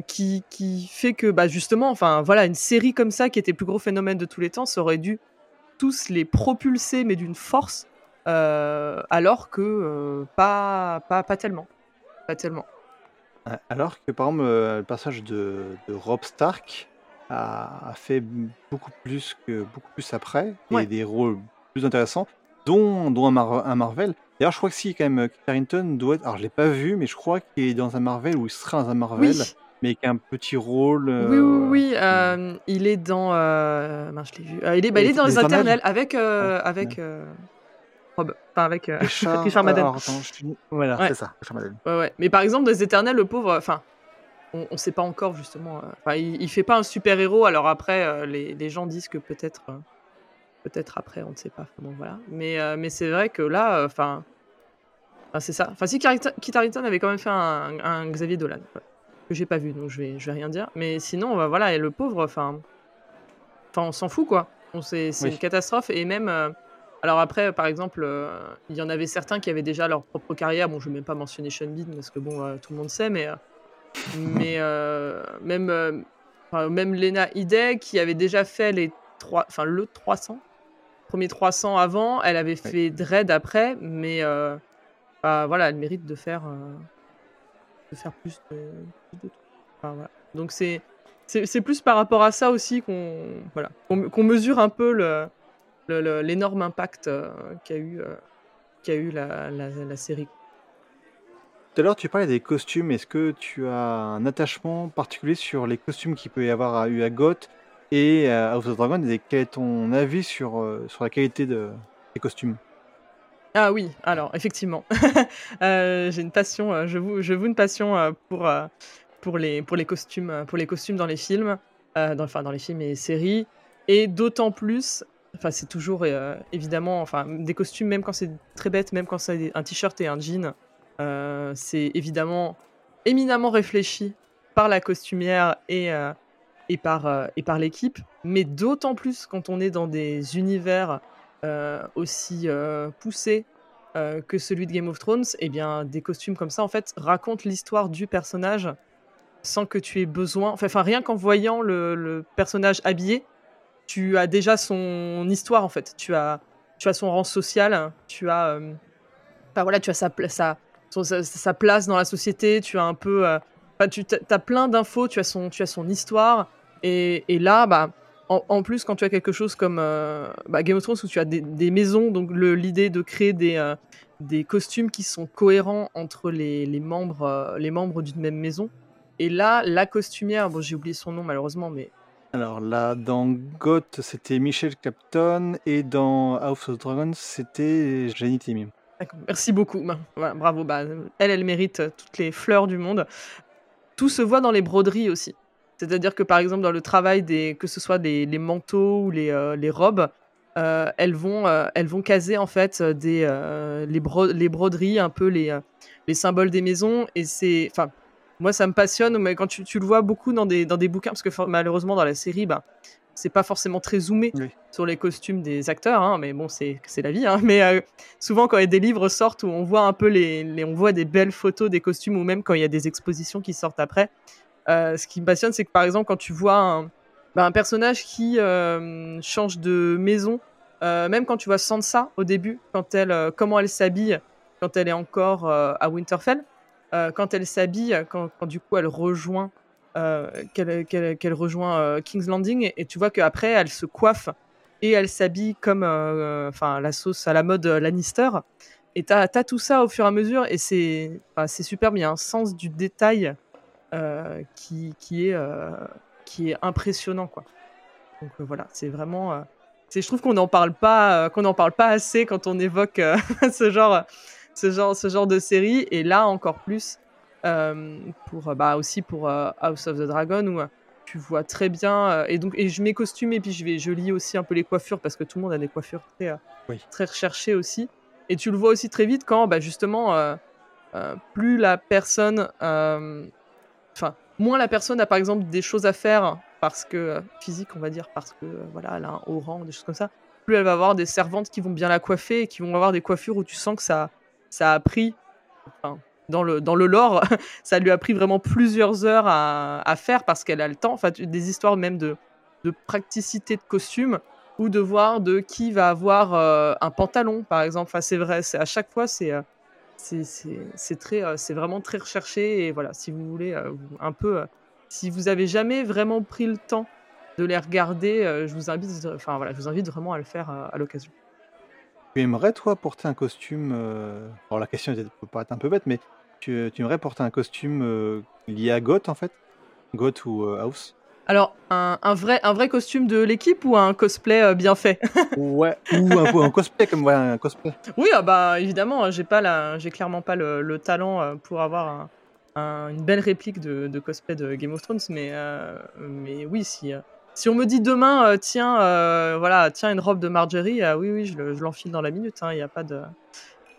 qui, qui fait que, bah, justement, enfin, voilà, une série comme ça qui était le plus gros phénomène de tous les temps, ça aurait dû tous les propulser, mais d'une force, alors que pas, pas, pas tellement. Pas tellement. Alors que par exemple, euh, le personnage de, Rob Stark a, fait beaucoup plus que beaucoup plus après et des rôles plus intéressants, dont, dont un, Marvel. D'ailleurs, je crois que si quand même Carrington doit être. Alors, je l'ai pas vu, mais je crois qu'il est dans un Marvel ou il sera dans un Marvel, mais avec un petit rôle. Oui, oui, euh, oui. Euh, il est dans. je l'ai vu. il est, bah, il est dans les Internels avec avec Enfin, avec euh, Richard, Madden. Voilà, c'est ça, Richard Madden. Ouais, ouais. Mais par exemple, les Éternels, le pauvre, enfin, on, ne sait pas encore justement. Euh, enfin, il, il, fait pas un super héros. Alors après, euh, les, les, gens disent que peut-être, peut-être après, on ne sait pas. Bon, voilà. Mais, mais c'est vrai que là, enfin, c'est ça. Enfin, si Kit Harington avait quand même fait un, un Xavier Dolan, que j'ai pas vu, donc je vais, je vais rien dire. Mais sinon, bah, voilà, et le pauvre, enfin, enfin, on s'en fout quoi. C'est une catastrophe et même Alors après, par exemple, euh, il y en avait certains qui avaient déjà leur propre carrière. Bon, je vais même pas mentionner Sean Bean parce que bon, euh, tout le monde sait, mais, euh, mais même, même Lena Headey qui avait déjà fait les trois, enfin le 300, premier 300 avant, elle avait fait Dread après, mais bah, voilà, elle mérite de faire, de faire plus de, voilà. Donc c'est c'est plus par rapport à ça aussi qu'on voilà, qu'on mesure un peu le l'énorme impact euh, qu'a eu, euh, qu'a eu la, la, série. Tout à l'heure, tu parlais des costumes. Est-ce que tu as un attachement particulier sur les costumes qu'il peut y avoir eu à Goth et à House of Dragon et quel est ton avis sur, euh, sur la qualité de, des costumes? Ah oui, alors effectivement, j'ai une passion, je vous, je vous une passion pour, pour, les, pour, les costumes, pour les costumes dans les films, dans, enfin dans les films et séries, et d'autant plus Enfin, c'est toujours euh, évidemment, enfin, des costumes, même quand c'est très bête, même quand c'est un t-shirt et un jean, euh, c'est évidemment éminemment réfléchi par la costumière et, euh, et par, et par l'équipe, mais d'autant plus quand on est dans des univers aussi poussés que celui de Game of Thrones, et eh bien, des costumes comme ça, en fait, racontent l'histoire du personnage sans que tu aies besoin, enfin, rien qu'en voyant le, le personnage habillé, tu as déjà son histoire en fait. Tu as, tu as son rang social, tu as, euh, voilà, tu as sa, sa, place dans la société, tu as un peu, euh, tu as plein d'infos, tu as son, tu as son histoire. Et, là, bah, en, plus, quand tu as quelque chose comme euh, bah, Game of Thrones où tu as des, maisons, donc l'idée de créer des, costumes qui sont cohérents entre les, les membres, membres d'une même maison. Et là, la costumière, bon, j'ai oublié son nom malheureusement, mais alors là, dans Goth, c'était Michel Clapton et dans House of Dragons, c'était Jenny Timmy. Merci beaucoup. Bah, bravo. Bah, elle, elle mérite euh, toutes les fleurs du monde. Tout se voit dans les broderies aussi. C'est-à-dire que par exemple dans le travail des, que ce soit les, manteaux ou les, euh, les robes, euh, elles vont elles vont caser en fait des les, les broderies un peu les les symboles des maisons et c'est moi, ça me passionne, mais quand tu, le vois beaucoup dans des, dans des bouquins, parce que malheureusement, dans la série, bah, c'est pas forcément très zoomé sur les costumes des acteurs, hein, mais bon, c'est la vie. Hein. mais euh, souvent, quand des livres sortent où on voit un peu les, on voit des belles photos des costumes, ou même quand il y a des expositions qui sortent après, euh, ce qui me passionne, c'est que par exemple, quand tu vois un, bah, personnage qui euh, change de maison, même quand tu vois Sansa au début, quand elle, comment elle s'habille quand elle est encore à Winterfell, euh, quand elle s'habille, quand, du coup elle rejoint, euh, qu'elle, rejoint euh, King's Landing, et, tu vois qu'après elle se coiffe et elle s'habille comme enfin la sauce à la mode Lannister. Et tu as, tout ça au fur et à mesure, et c'est, c'est superbe. Il y a un sens du détail qui, qui, est, qui est impressionnant. Quoi. Donc voilà, c'est vraiment. je trouve qu'on n'en parle pas, qu'on n'en parle pas assez quand on évoque ce genre ce genre, ce genre de série. Et là, encore plus, euh, pour, bah, aussi pour euh, House of the Dragon, où euh, tu vois très bien. et donc, et je mets costume et puis je, vais, je lis aussi un peu les coiffures parce que tout le monde a des coiffures très, très recherchées aussi. Et tu le vois aussi très vite quand, bah, justement, plus la personne. Enfin, moins la personne a par exemple des choses à faire parce que physique, on va dire, parce que voilà, elle a un haut rang, des choses comme ça. Plus elle va avoir des servantes qui vont bien la coiffer et qui vont avoir des coiffures où tu sens que ça, ça a pris, dans le, dans le lore, ça lui a pris vraiment plusieurs heures à, faire parce qu'elle a le temps. Enfin, des histoires même de, de praticité de costume ou de voir de qui va avoir euh, un pantalon, par exemple. Enfin, c'est vrai, à chaque fois, c'est euh, c'est très, euh, vraiment très recherché. Et voilà, si vous voulez un peu, si vous avez jamais vraiment pris le temps de les regarder, je vous invite, enfin voilà, je vous invite vraiment à le faire à l'occasion. Tu aimerais, toi, porter un costume euh, Alors, la question peut paraître un peu bête, mais tu, tu aimerais porter un costume euh, lié à Goth, en fait? Goth ou euh, House? Alors, un, un vrai, un vrai costume de l'équipe ou un cosplay bien fait? Ouais, ou un, un cosplay, comme ouais, un cosplay. Oui, ah bah évidemment, hein, j'ai pas la, j'ai clairement pas le, le talent pour avoir un- une belle réplique de, de cosplay de Game of Thrones, mais, mais oui, si, si on me dit demain, euh, tiens, euh, voilà, tiens une robe de Marjorie, euh, oui, oui, je, l'enfile dans la minute. Il hein, n'y a pas de,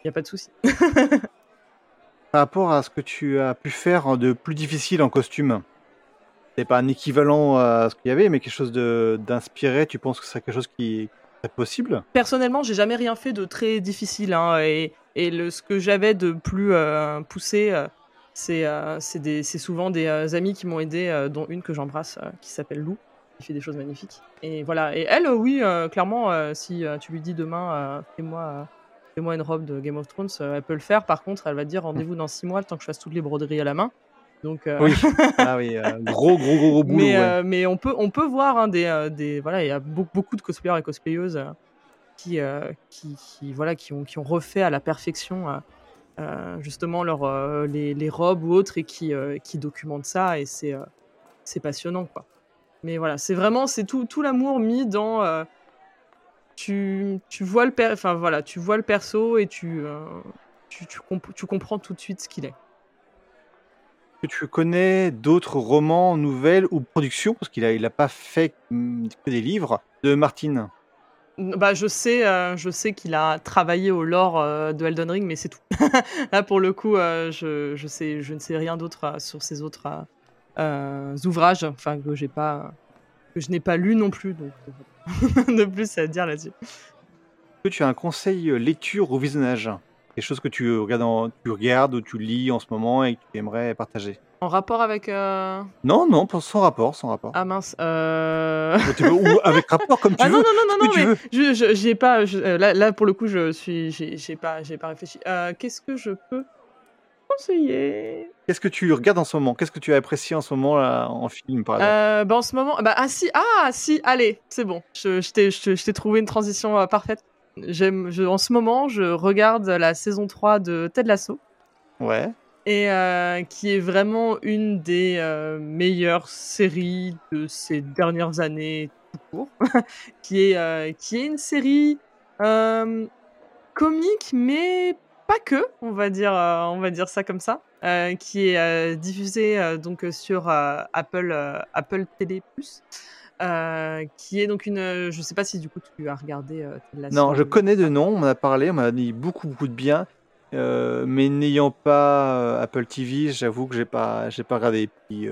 il a pas de souci. Par rapport à ce que tu as pu faire de plus difficile en costume, c'est pas un équivalent à ce qu'il y avait, mais quelque chose d'inspiré. Tu penses que c'est quelque chose qui C'est possible? Personnellement, j'ai jamais rien fait de très difficile. hein, et et le, ce que j'avais de plus euh, poussé, c'est euh, souvent des euh, amis qui m'ont aidé, euh, dont une que j'embrasse, qui s'appelle Lou, qui fait des choses magnifiques. Et voilà. Et elle, euh, oui, euh, clairement, euh, si euh, tu lui dis demain, fais-moi fais-moi une robe de Game of Thrones, elle peut le faire. Par contre, elle va dire rendez-vous dans six mois, le temps que je fasse toutes les broderies à la main. Donc, Oui. Ah oui, gros, gros, gros, gros boulot. mais, ouais. mais on peut on peut voir hein, des, des voilà il y a beau- beaucoup de cosplayers et cosplayeuses qui, qui qui voilà qui ont qui ont refait à la perfection justement leur les, les robes ou autres et qui qui documentent ça et c'est c'est passionnant quoi mais voilà c'est vraiment c'est tout tout l'amour mis dans euh, tu tu vois le per enfin voilà tu vois le perso et tu euh, tu, tu, comp- tu comprends tout de suite ce qu'il est. Que tu connais d'autres romans, nouvelles ou productions, parce qu'il a, il a pas fait hum, que des livres, de Martine. Bah, je sais, euh, je sais qu'il a travaillé au lore euh, de Elden Ring, mais c'est tout. Là, pour le coup, euh, je, je sais, je ne sais rien d'autre sur ces autres ouvrages, enfin que j'ai pas, que je n'ai pas lu non plus. Donc, euh, de plus à dire là-dessus. Est-ce que tu as un conseil euh, lecture ou visionnage? Des choses que tu regardes, en- tu regardes ou tu lis en ce moment et que tu aimerais partager? En rapport avec euh... Non, non, sans rapport, sans rapport. ah mince, euh... Ou avec rapport, comme tu Ah veux. non non non non mais je je- j'y ai pas je- euh, là là pour le coup je suis j'ai j'ai pas j'ai pas réfléchi. Euh, Qu'est-ce que je peux conseiller Qu'est-ce que tu regardes en ce moment? Qu'est-ce que tu apprécies en ce moment là, en film, par exemple? Euh, bah en ce moment, bah ah si, ah si, allez, c'est bon. Je, je t'ai- trouvé une transition euh, parfaite. J'aime, je, en ce moment, je regarde la saison 3 de Ted Lasso Ouais. et euh, qui est vraiment une des meilleures séries de ces dernières années tout court, qui est qui est une série comique mais pas que, on va dire euh, on va dire ça comme ça, euh, qui est euh, diffusée euh, donc sur Apple Apple TV+. Euh, qui est donc une, euh, je sais pas si du coup tu as regardé euh, Lasso. Non, je connais de nom, on m'en a parlé, on m'a dit beaucoup, beaucoup de bien. mais n'ayant pas Apple TV, j'avoue que j'ai pas, j'ai pas regardé. Puis,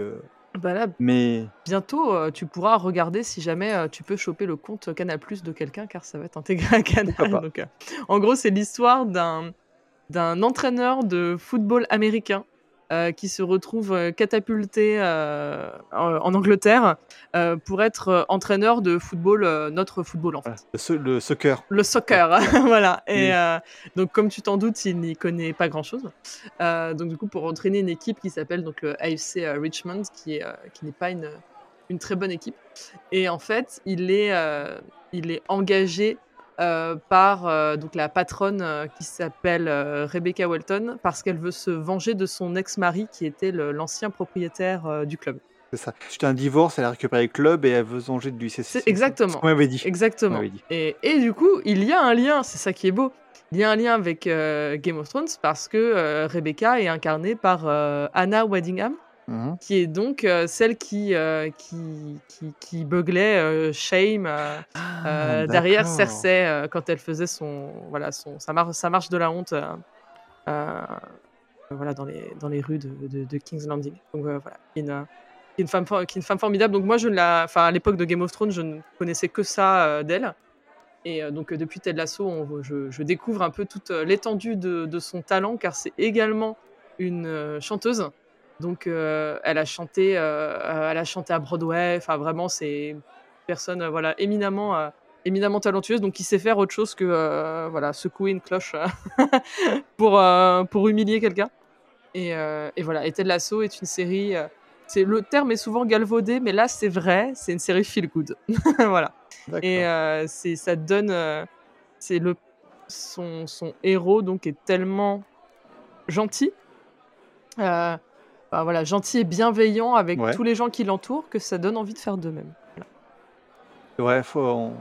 Bah là, mais bientôt, tu pourras regarder si jamais tu peux choper le compte Canal Plus de quelqu'un, car ça va être intégré à Canal. Donc, en gros, c'est l'histoire d'un d'un entraîneur de football américain euh, qui se retrouve euh, catapulté euh, en, en Angleterre euh, pour être entraîneur de football, notre football en fait. le, so- le soccer. Le soccer, voilà. Et donc, comme tu t'en doutes, il n'y connaît pas grand-chose. Donc, du coup, pour entraîner une équipe qui s'appelle donc le AFC Richmond, qui est qui n'est pas une une très bonne équipe. Et en fait, il est il est engagé euh, par euh, donc la patronne euh, qui s'appelle Rebecca Welton parce qu'elle veut se venger de son ex-mari qui était l'ancien propriétaire du club. C'est ça. À un divorce, elle a récupéré le club et elle veut se venger de lui. C'est exactement. Ce qu'on m'avait dit. Exactement. Dit. Et, et du coup, il y a un lien, c'est ça qui est beau. Il y a un lien avec Game of Thrones parce que Rebecca est incarnée par Anna Waddingham, Mhm. qui est donc euh, celle qui, euh, qui, qui, qui beuglait euh, Shame Ah, derrière. Cersei quand elle faisait son, voilà, son, sa, mar- sa marche de la honte voilà, dans, les, dans les rues de, de- de King's Landing. Donc voilà, qui est une, une femme, une femme formidable. Donc moi, je la, à l'époque de Game of Thrones, je ne connaissais que ça d'elle. Et donc depuis Ted Lasso, on- je, je découvre un peu toute l'étendue de, de son talent, car c'est également une chanteuse. Donc euh, elle a chanté, euh, euh, elle a chanté à Broadway. Enfin vraiment, c'est une personne voilà éminemment, euh, éminemment talentueuse, donc qui sait faire autre chose que voilà secouer une cloche pour pour humilier quelqu'un. Et, et voilà, et Ted Lasso est une série. c'est le terme est souvent galvaudé, mais là c'est vrai, c'est une série feel good. voilà. Et c'est ça donne, c'est le son, son héros donc est tellement gentil, euh, bah voilà gentil et bienveillant avec Ouais. tous les gens qui l'entourent que ça donne envie de faire de même. Ouais, faut. on-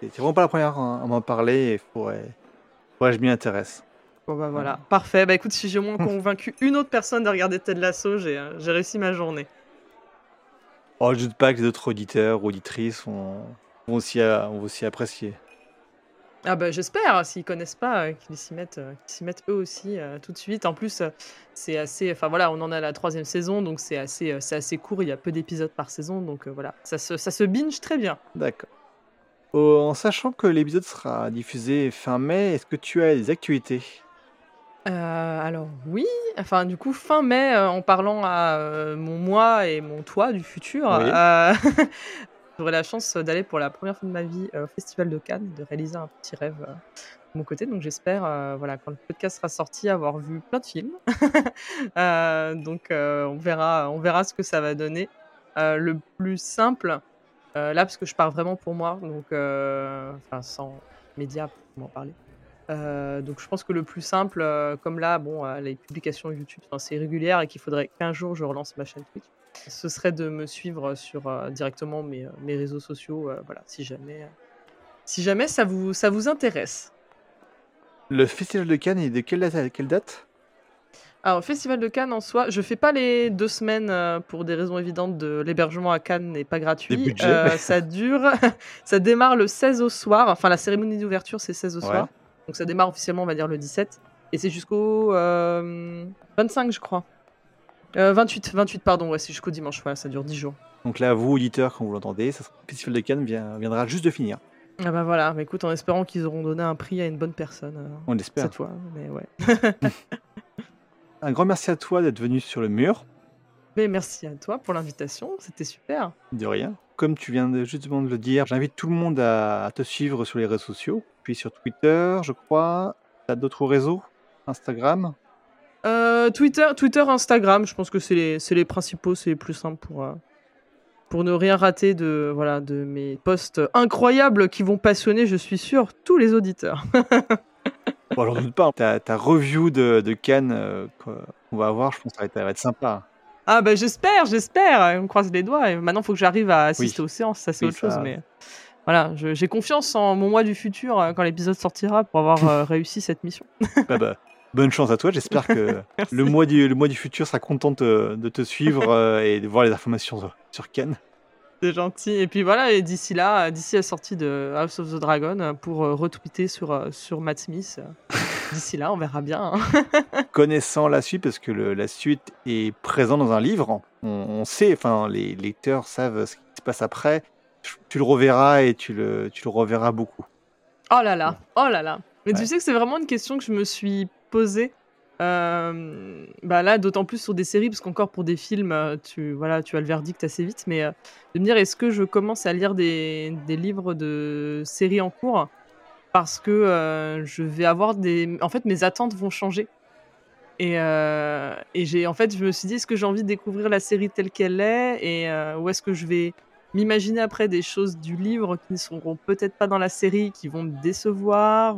C'est vraiment pas la première à à m'en parler. Faudrait. faudrait que je m'y intéresse. Bon bah voilà, parfait. Bah écoute, si j'ai au moins convaincu une autre personne de regarder Ted Lasso, j'ai euh, j'ai réussi ma journée. Oh, je doute pas que les autres auditeurs ou auditrices vont, vont, aussi, vont aussi apprécier. Ah bah j'espère, s'ils connaissent pas, euh, qu'ils s'y mettent, euh, qu'ils s'y mettent eux aussi euh, tout de suite. En plus, c'est assez, enfin voilà, on en a la troisième saison, donc c'est assez, c'est assez court. Il y a peu d'épisodes par saison, donc voilà, ça se, ça se binge très bien. D'accord. Oh, en sachant que l'épisode sera diffusé fin mai, est-ce que tu as des actualités? Euh, alors oui, enfin du coup fin mai, en parlant à mon moi et mon toi du futur, Oui. euh, j'aurai la chance d'aller pour la première fois de ma vie euh, au Festival de Cannes, de réaliser un petit rêve euh, de mon côté. Donc j'espère, euh, voilà, quand le podcast sera sorti, avoir vu plein de films. Euh, donc euh, on verra, on verra ce que ça va donner. Euh, le plus simple, euh, là parce que je pars vraiment pour moi, donc euh, sans médias pour m'en parler. Euh, donc je pense que le plus simple, euh, comme là, bon, euh, les publications YouTube, c'est régulière et qu'il faudrait qu'un jour je relance ma chaîne Twitch, ce serait de me suivre sur euh, directement mes, euh, mes réseaux sociaux, euh, voilà, si jamais, si jamais ça vous, ça vous intéresse. Le Festival de Cannes est de quelle date à quelle date? Alors, Festival de Cannes en soi, je fais pas les deux semaines pour des raisons évidentes de l'hébergement à Cannes n'est pas gratuit. ça dure, ça démarre le 16 au soir. Enfin, la cérémonie d'ouverture c'est 16 au Ouais. soir. Donc ça démarre officiellement, on va dire le 17, et c'est jusqu'au euh, 25, je crois. Euh, 28, 28 pardon, ouais, c'est jusqu'au dimanche. Voilà, ça dure 10 jours. Donc là, vous, auditeurs, quand vous l'entendez, ça sera- le Festival de Cannes vient- viendra juste de finir. Ah bah voilà, mais écoute, en espérant qu'ils auront donné un prix à une bonne personne euh, On l'espère. cette fois. Mais ouais. Un grand merci à toi d'être venu sur le mur. Mais merci à toi pour l'invitation, c'était super. De rien. Comme tu viens de, justement de le dire, j'invite tout le monde à, à te suivre sur les réseaux sociaux. Puis sur Twitter, je crois. Tu as d'autres réseaux? Instagram? Euh, Twitter, Twitter, Instagram, je pense que c'est les, les principaux, c'est les plus simples pour, euh, pour ne rien rater de, voilà, de mes posts incroyables qui vont passionner, je suis sûr, tous les auditeurs. Bon, j'en doute pas. Ta, ta review de, de Cannes euh, qu'on va avoir, je pense que ça va être, ça va être sympa. Ah bah j'espère, j'espère, on croise les doigts. Et maintenant, il faut que j'arrive à assister Oui. aux séances, ça c'est Oui, autre chose. Mais voilà, j'ai confiance en mon moi du futur quand l'épisode sortira pour avoir réussi cette mission. Bah, bah, bonne chance à toi. J'espère que le mois, du, le mois du futur sera content de, de te suivre euh, et de voir les informations sur, sur Cannes. C'est gentil. Et puis voilà, et d'ici là, d'ici la sortie de House of the Dragon, pour euh, retweeter sur, euh, sur Matt Smith, d'ici là, on verra bien. hein. Connaissant la suite, parce que le- la suite est présente dans un livre, on, on sait, enfin, les lecteurs savent ce qui se passe après. Tu le reverras et tu le, tu le reverras beaucoup. Oh là là, oh là là. Mais Ouais. tu sais que c'est vraiment une question que je me suis posée. euh, bah là, d'autant plus sur des séries, parce qu'encore pour des films, euh, tu, voilà, tu as le verdict assez vite. Mais euh, de me dire, est-ce que je commence à lire des, des livres de séries en cours Parce que je vais avoir des. En fait, mes attentes vont changer. Et, et j'ai, en fait, je me suis dit, est-ce que j'ai envie de découvrir la série telle qu'elle est Et où est-ce que je vais m'imaginer après des choses du livre qui ne seront peut-être pas dans la série, qui vont me décevoir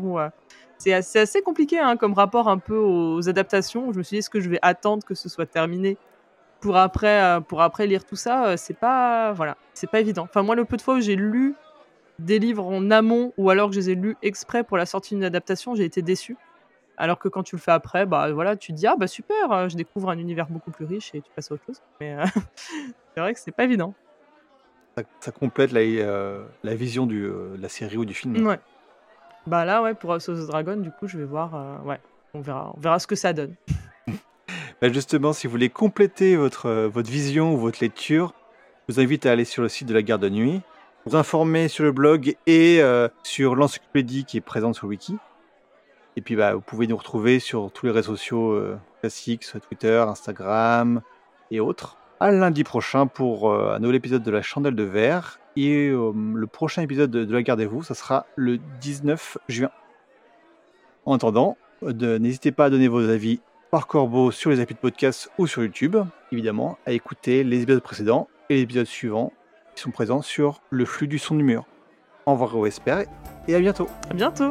c'est assez, assez compliqué hein, comme rapport un peu aux adaptations. Je me suis dit, est-ce que je vais attendre que ce soit terminé pour après, euh, pour après lire tout ça? Euh, C'est pas, voilà, c'est pas évident. Enfin, moi, le peu de fois où j'ai lu des livres en amont ou alors que je les ai lus exprès pour la sortie d'une adaptation, j'ai été déçu. Alors que quand tu le fais après, bah voilà, tu te dis ah bah super, euh, je découvre un univers beaucoup plus riche et tu passes à autre chose. Mais euh, c'est vrai que c'est pas évident. Ça, ça complète la, euh, la vision du, euh, de la série ou du film. Ouais. Bah là, ouais, pour House of the Dragon, du coup, je vais voir. euh, ouais, on verra, on verra ce que ça donne. Bah, justement, si vous voulez compléter votre, euh, votre vision ou votre lecture, je vous invite à aller sur le site de la Garde de Nuit, vous informer sur le blog et euh, sur l'encyclopédie qui est présente sur wiki. Et puis, bah, vous pouvez nous retrouver sur tous les réseaux sociaux classiques, sur Twitter, Instagram et autres. À lundi prochain pour un nouvel épisode de la Chandelle de Verre. Et euh, le prochain épisode de, la Gardez-vous, ça sera le 19 juin. En attendant, n'hésitez pas à donner vos avis par corbeau sur les applis de podcast ou sur YouTube, évidemment, à écouter les épisodes précédents et les épisodes suivants qui sont présents sur le flux du son du mur. Au revoir, j'espère, et à bientôt. À bientôt!